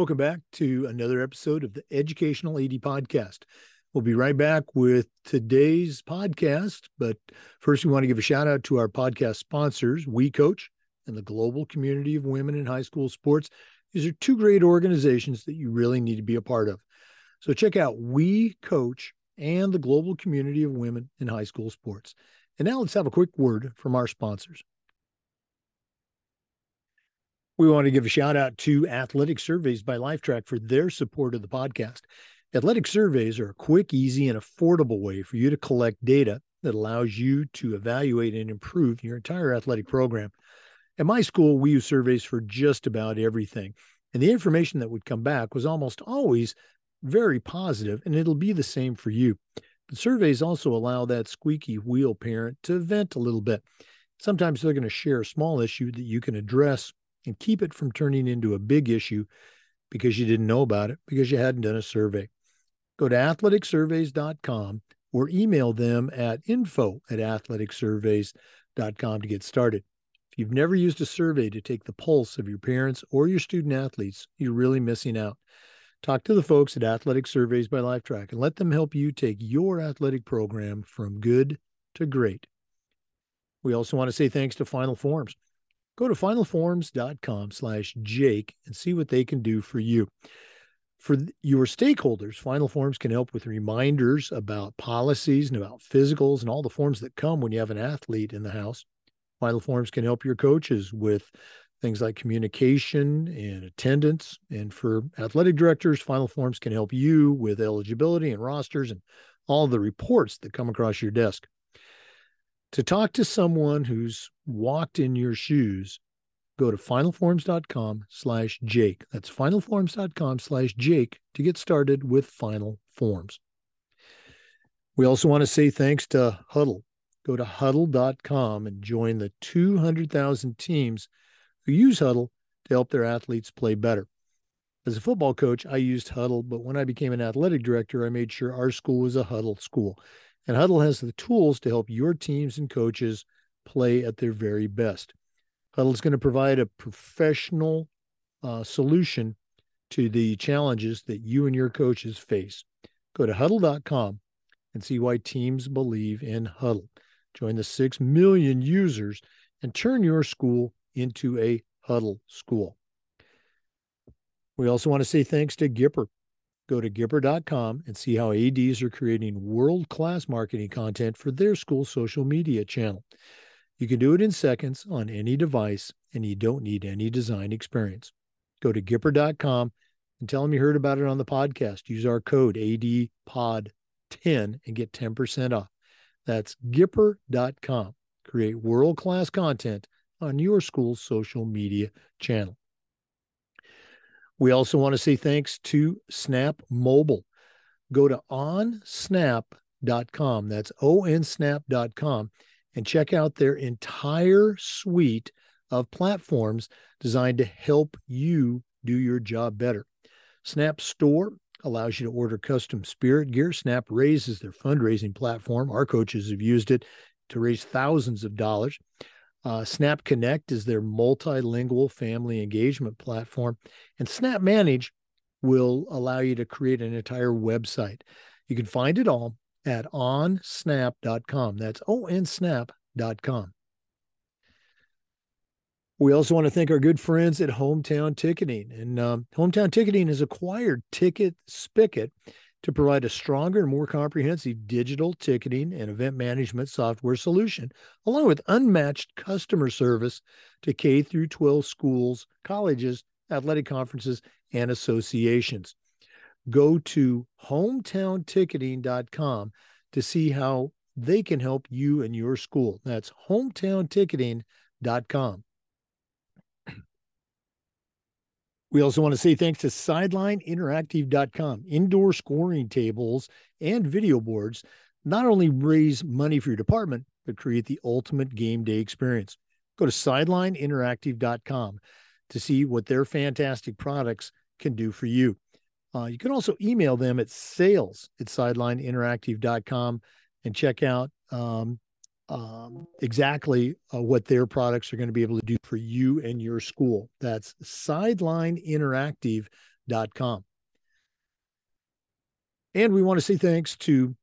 Welcome back to another episode of the Educational AD Podcast. We'll be right back with today's podcast, but first we want to give a shout out to our podcast sponsors, We Coach and the Global Community of Women in High School Sports. These are two great organizations that you really need to be a part of. So check out We Coach and the Global Community of Women in High School Sports. And now let's have a quick word from our sponsors. We want to give a shout out to Athletic Surveys by Lifetrack for their support of the podcast. Athletic surveys are a quick, easy, and affordable way for you to collect data that allows you to evaluate and improve your entire athletic program. At my school, we use surveys for just about everything. And the information that would come back was almost always very positive, and it'll be the same for you. But surveys also allow that squeaky wheel parent to vent a little bit. Sometimes they're going to share a small issue that you can address and keep it from turning into a big issue because you didn't know about it because you hadn't done a survey. Go to athleticsurveys.com or email them at info at athleticsurveys.com to get started. If you've never used a survey to take the pulse of your parents or your student athletes, you're really missing out. Talk to the folks at Athletic Surveys by Lifetrack and let them help you take your athletic program from good to great. We also want to say thanks to Final Forms. Go to finalforms.com slash Jake and see what they can do for you. For your stakeholders, Final Forms can help with reminders about policies and about physicals and all the forms that come when you have an athlete in the house. Final Forms can help your coaches with things like communication and attendance. And for athletic directors, Final Forms can help you with eligibility and rosters and all the reports that come across your desk to talk to someone who's walked in your shoes, go to finalforms.com slash Jake. That's finalforms.com slash Jake to get started with Final Forms. We also want to say thanks to Hudl. Go to hudl.com and join the 200,000 teams who use Hudl to help their athletes play better. As a football coach, I used Hudl, but when I became an athletic director, I made sure our school was a Huddle school. And Hudl has the tools to help your teams and coaches play at their very best. Hudl is going to provide a professional uh, solution to the challenges that you and your coaches face. Go to hudl.com and see why teams believe in Hudl. Join the 6 million users and turn your school into a Hudl school. We also want to say thanks to Gipper. Go to Gipper.com and see how ADs are creating world class marketing content for their school social media channel. You can do it in seconds on any device, and you don't need any design experience. Go to Gipper.com and tell them you heard about it on the podcast. Use our code ADPOD10 and get 10% off. That's Gipper.com. Create world class content on your school's social media channel. We also want to say thanks to Snap Mobile. Go to onsnap.com. That's onsnap.com and check out their entire suite of platforms designed to help you do your job better. Snap Store allows you to order custom spirit gear. Snap raises their fundraising platform. Our coaches have used it to raise thousands of dollars. Uh, Snap Connect is their multilingual family engagement platform, and Snap Manage will allow you to create an entire website. You can find it all at onsnap.com. That's onsnap.com. We also want to thank our good friends at Hometown Ticketing. And um, Hometown Ticketing has acquired Ticket Spicket to provide a stronger and more comprehensive digital ticketing and event management software solution, along with unmatched customer service to K through 12 schools, colleges, athletic conferences, and associations. Go to hometownticketing.com to see how they can help you and your school. That's hometownticketing.com. We also want to say thanks to SidelineInteractive.com. Indoor scoring tables and video boards not only raise money for your department, but create the ultimate game day experience. Go to SidelineInteractive.com to see what their fantastic products can do for you. Uh, you can also email them at sales at sidelineinteractive.com and check out um, um, exactly uh, what their products are going to be able to do for you and your school. That's sidelineinteractive.com. And we want to say thanks to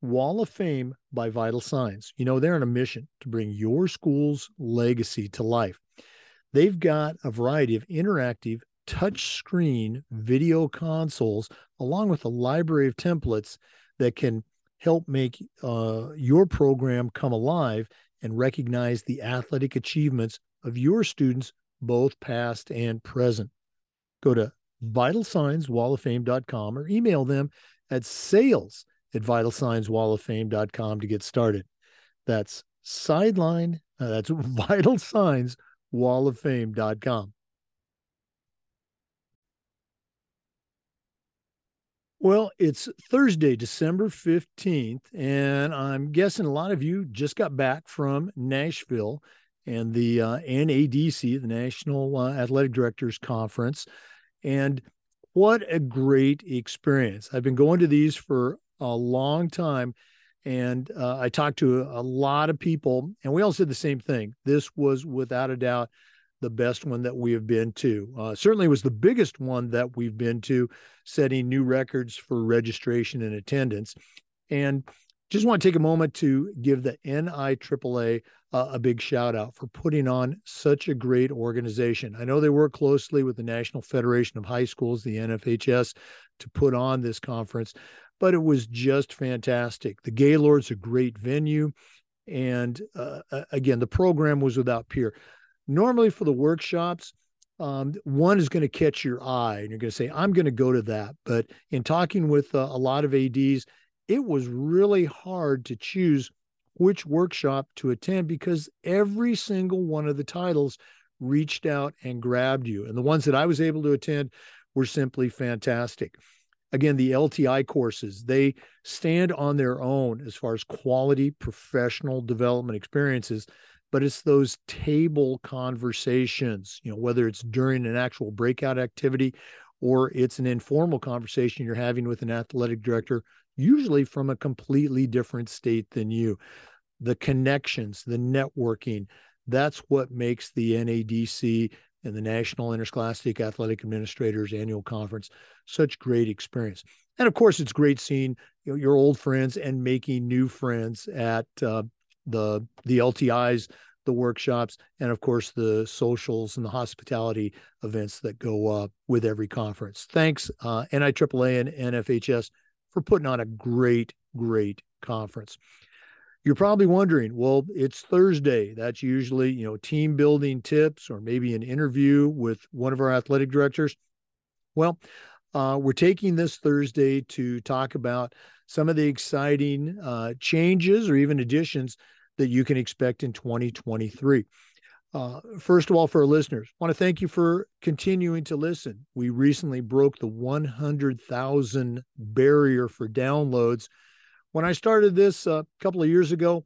Wall of Fame by Vital Signs. You know, they're on a mission to bring your school's legacy to life. They've got a variety of interactive touchscreen video consoles, along with a library of templates that can help make uh, your program come alive and recognize the athletic achievements of your students, both past and present. Go to vitalsignswalloffame.com or email them at sales at vitalsignswalloffame.com to get started. That's sideline, uh, that's vitalsignswalloffame.com. Well, it's Thursday, December 15th, and I'm guessing a lot of you just got back from Nashville and the uh, NADC, the National uh, Athletic Directors Conference. And what a great experience. I've been going to these for a long time. And uh, I talked to a, a lot of people, and we all said the same thing. This was without a doubt the best one that we have been to. Uh, certainly was the biggest one that we've been to, setting new records for registration and attendance. And just want to take a moment to give the NIAAA uh, a big shout out for putting on such a great organization. I know they work closely with the National Federation of High Schools, the NFHS, to put on this conference, but it was just fantastic. The Gaylord's a great venue. And uh, again, the program was without peer normally for the workshops, um, one is going to catch your eye and you're going to say, I'm going to go to that. But in talking with uh, a lot of ADs, it was really hard to choose which workshop to attend because every single one of the titles reached out and grabbed you. And the ones that I was able to attend were simply fantastic. Again, the LTI courses, they stand on their own as far as quality professional development experiences but it's those table conversations, you know, whether it's during an actual breakout activity or it's an informal conversation you're having with an athletic director, usually from a completely different state than you. The connections, the networking, that's what makes the NADC and the National Interscholastic Athletic Administrators Annual Conference such great experience. And of course, it's great seeing you know, your old friends and making new friends at uh, the the LTIs, the workshops, and of course the socials and the hospitality events that go up with every conference. Thanks, uh, NIAAA and NFHS for putting on a great, great conference. You're probably wondering, well, it's Thursday. That's usually, you know, team building tips or maybe an interview with one of our athletic directors. Well, uh, we're taking this Thursday to talk about some of the exciting uh, changes or even additions that you can expect in 2023. Uh, first of all, for our listeners, I want to thank you for continuing to listen. We recently broke the 100,000 barrier for downloads. When I started this a couple of years ago,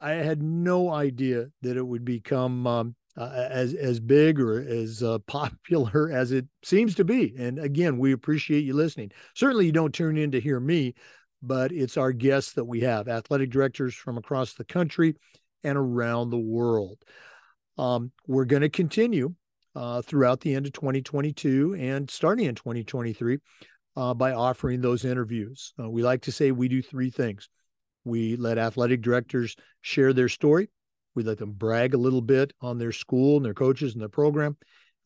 I had no idea that it would become um, uh, as as big or as uh, popular as it seems to be. And again, we appreciate you listening. Certainly, you don't tune in to hear me, but it's our guests that we have, athletic directors from across the country and around the world. Um, we're going to continue uh, throughout the end of 2022 and starting in 2023 uh, by offering those interviews. Uh, we like to say we do three things. We let athletic directors share their story. We let them brag a little bit on their school and their coaches and their program.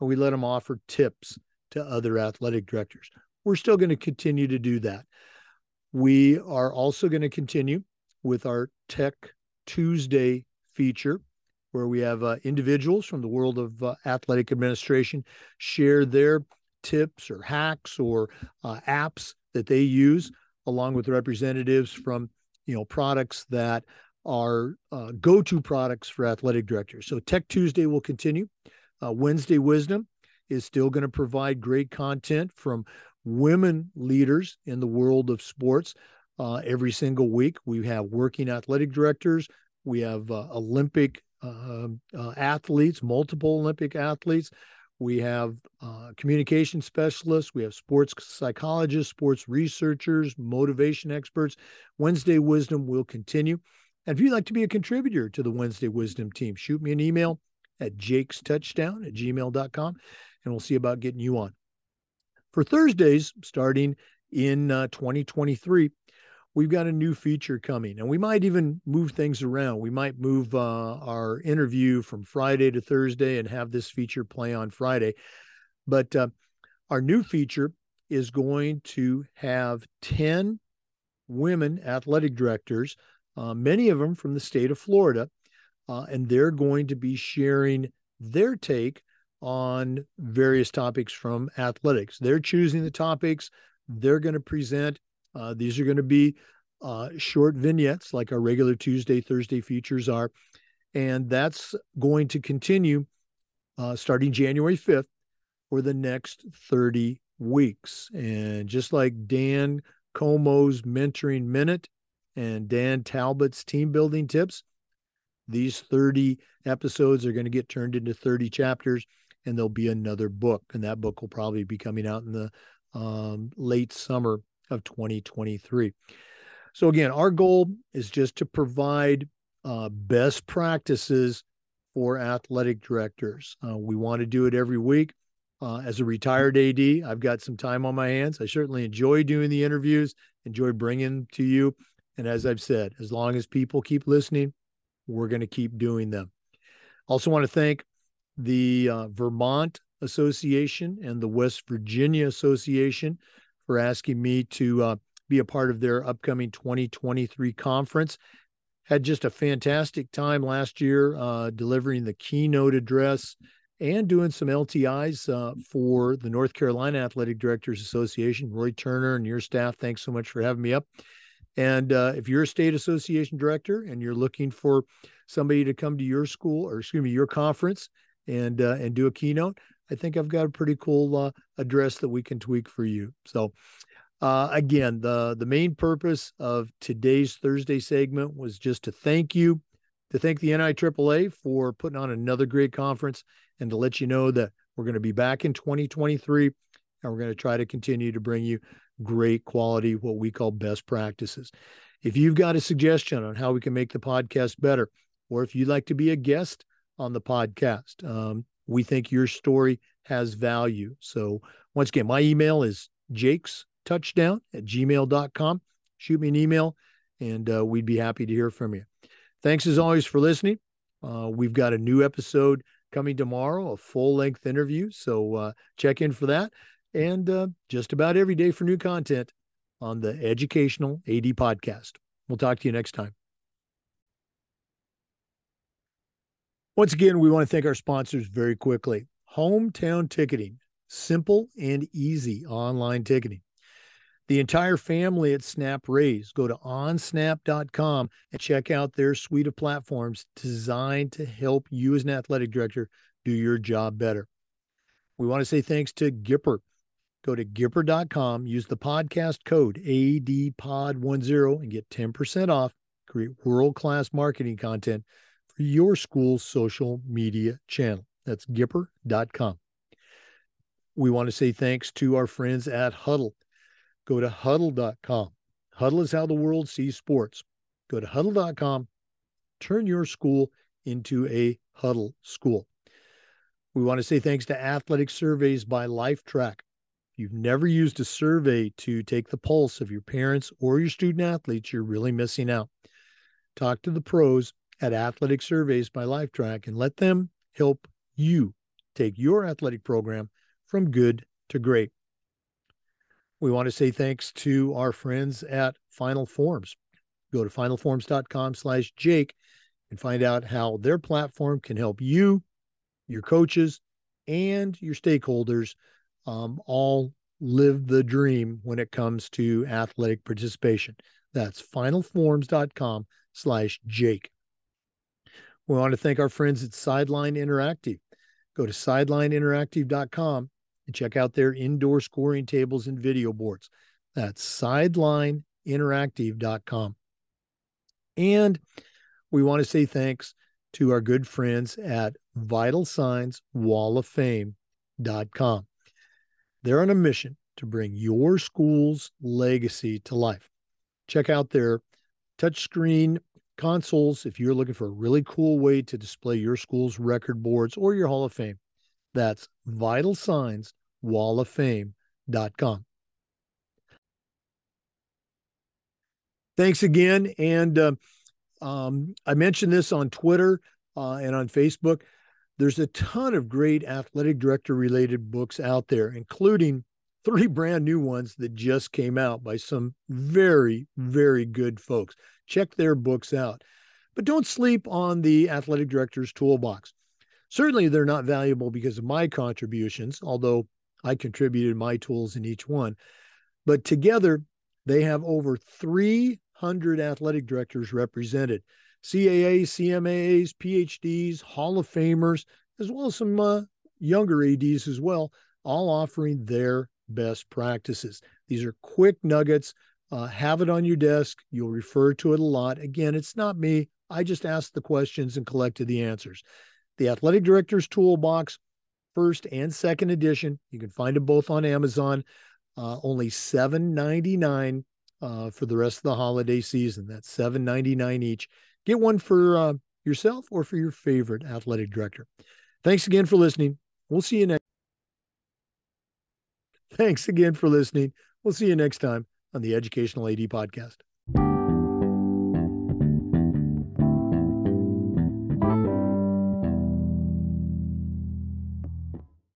And we let them offer tips to other athletic directors. We're still going to continue to do that. We are also going to continue with our Tech Tuesday feature, where we have uh, individuals from the world of uh, athletic administration share their tips or hacks or uh, apps that they use, along with representatives from you know products that are uh, go-to products for athletic directors. So Tech Tuesday will continue. Uh, Wednesday Wisdom is still going to provide great content from women leaders in the world of sports uh, every single week. We have working athletic directors, we have uh, Olympic uh, uh athletes, multiple Olympic athletes. We have uh, communication specialists, we have sports psychologists, sports researchers, motivation experts. Wednesday Wisdom will continue. And if you'd like to be a contributor to the Wednesday Wisdom team, shoot me an email at jakes touchdown at gmail.com and we'll see about getting you on. For Thursdays, starting in uh, 2023, we've got a new feature coming, and we might even move things around. We might move uh, our interview from Friday to Thursday and have this feature play on Friday. But uh, our new feature is going to have 10 women athletic directors, uh, many of them from the state of Florida, uh, and they're going to be sharing their take on various topics from athletics. They're choosing the topics they're going to present. Uh, these are going to be uh, short vignettes like our regular Tuesday, Thursday features are. And that's going to continue uh, starting January 5th for the next 30 weeks. And just like Dan Como's Mentoring Minute and Dan Talbot's Team Building Tips, these 30 episodes are going to get turned into 30 chapters and there'll be another book, and that book will probably be coming out in the um, late summer of 2023. So again, our goal is just to provide uh, best practices for athletic directors. Uh, we want to do it every week. Uh, as a retired AD, I've got some time on my hands. I certainly enjoy doing the interviews, enjoy bringing to you. And as I've said, as long as people keep listening, we're going to keep doing them. Also, want to thank the uh, Vermont Association and the West Virginia Association for asking me to uh, be a part of their upcoming 2023 conference. Had just a fantastic time last year uh, delivering the keynote address and doing some LTIs uh, for the North Carolina Athletic Directors Association. Roy Turner and your staff, thanks so much for having me up. And uh, if you're a state association director and you're looking for somebody to come to your school or excuse me, your conference and uh, and do a keynote, I think I've got a pretty cool uh, address that we can tweak for you. So uh, again, the the main purpose of today's Thursday segment was just to thank you, to thank the NIAAA for putting on another great conference, and to let you know that we're going to be back in 2023, and we're going to try to continue to bring you great quality, what we call best practices. If you've got a suggestion on how we can make the podcast better, or if you'd like to be a guest on the podcast. Um, we think your story has value. So, once again, my email is jakes touchdown at gmail.com. Shoot me an email and uh, we'd be happy to hear from you. Thanks as always for listening. Uh, we've got a new episode coming tomorrow, a full length interview. So, uh, check in for that. And uh, just about every day for new content on the Educational AD Podcast. We'll talk to you next time. Once again, we want to thank our sponsors very quickly. Hometown Ticketing, simple and easy online ticketing. The entire family at Snap Raise. Go to onsnap.com and check out their suite of platforms designed to help you as an athletic director do your job better. We want to say thanks to Gipper. Go to Gipper.com, use the podcast code ADPOD10 and get 10% off. Create world class marketing content for your school's social media channel. That's Gipper.com. We want to say thanks to our friends at Hudl. Go to Hudl.com. Hudl is how the world sees sports. Go to Hudl.com. Turn your school into a Hudl school. We want to say thanks to Athletic Surveys by Lifetrack. You've never used a survey to take the pulse of your parents or your student athletes, you're really missing out. Talk to the pros at Athletic Surveys by Lifetrack and let them help you take your athletic program from good to great. We want to say thanks to our friends at Final Forms. Go to finalforms.com slash Jake and find out how their platform can help you, your coaches, and your stakeholders um, all live the dream when it comes to athletic participation. That's finalforms.com slash Jake. We want to thank our friends at Sideline Interactive. Go to sidelineinteractive.com and check out their indoor scoring tables and video boards. That's sidelineinteractive.com. And we want to say thanks to our good friends at Vital Signs Wall of Fame.com. They're on a mission to bring your school's legacy to life. Check out their touchscreen consoles if you're looking for a really cool way to display your school's record boards or your Hall of Fame. That's Vital Signs Wall of Fame.com. Thanks again. And uh, um, I mentioned this on Twitter uh, and on Facebook. There's a ton of great athletic director related books out there, including three brand new ones that just came out by some very, very good folks. Check their books out. But don't sleep on the athletic director's toolbox. Certainly, they're not valuable because of my contributions, although I contributed my tools in each one. But together, they have over 300 athletic directors represented CAAs, CMAs, PhDs, Hall of Famers, as well as some uh, younger ADs as well, all offering their best practices. These are quick nuggets. Uh, have it on your desk. You'll refer to it a lot. Again, it's not me. I just asked the questions and collected the answers. The Athletic Director's Toolbox, first and second edition. You can find them both on Amazon. Uh, only $7.99 uh, for the rest of the holiday season. That's $7.99 each. Get one for uh, yourself or for your favorite athletic director. Thanks again for listening. We'll see you next. Thanks again for listening. We'll see you next time on the Educational AD Podcast.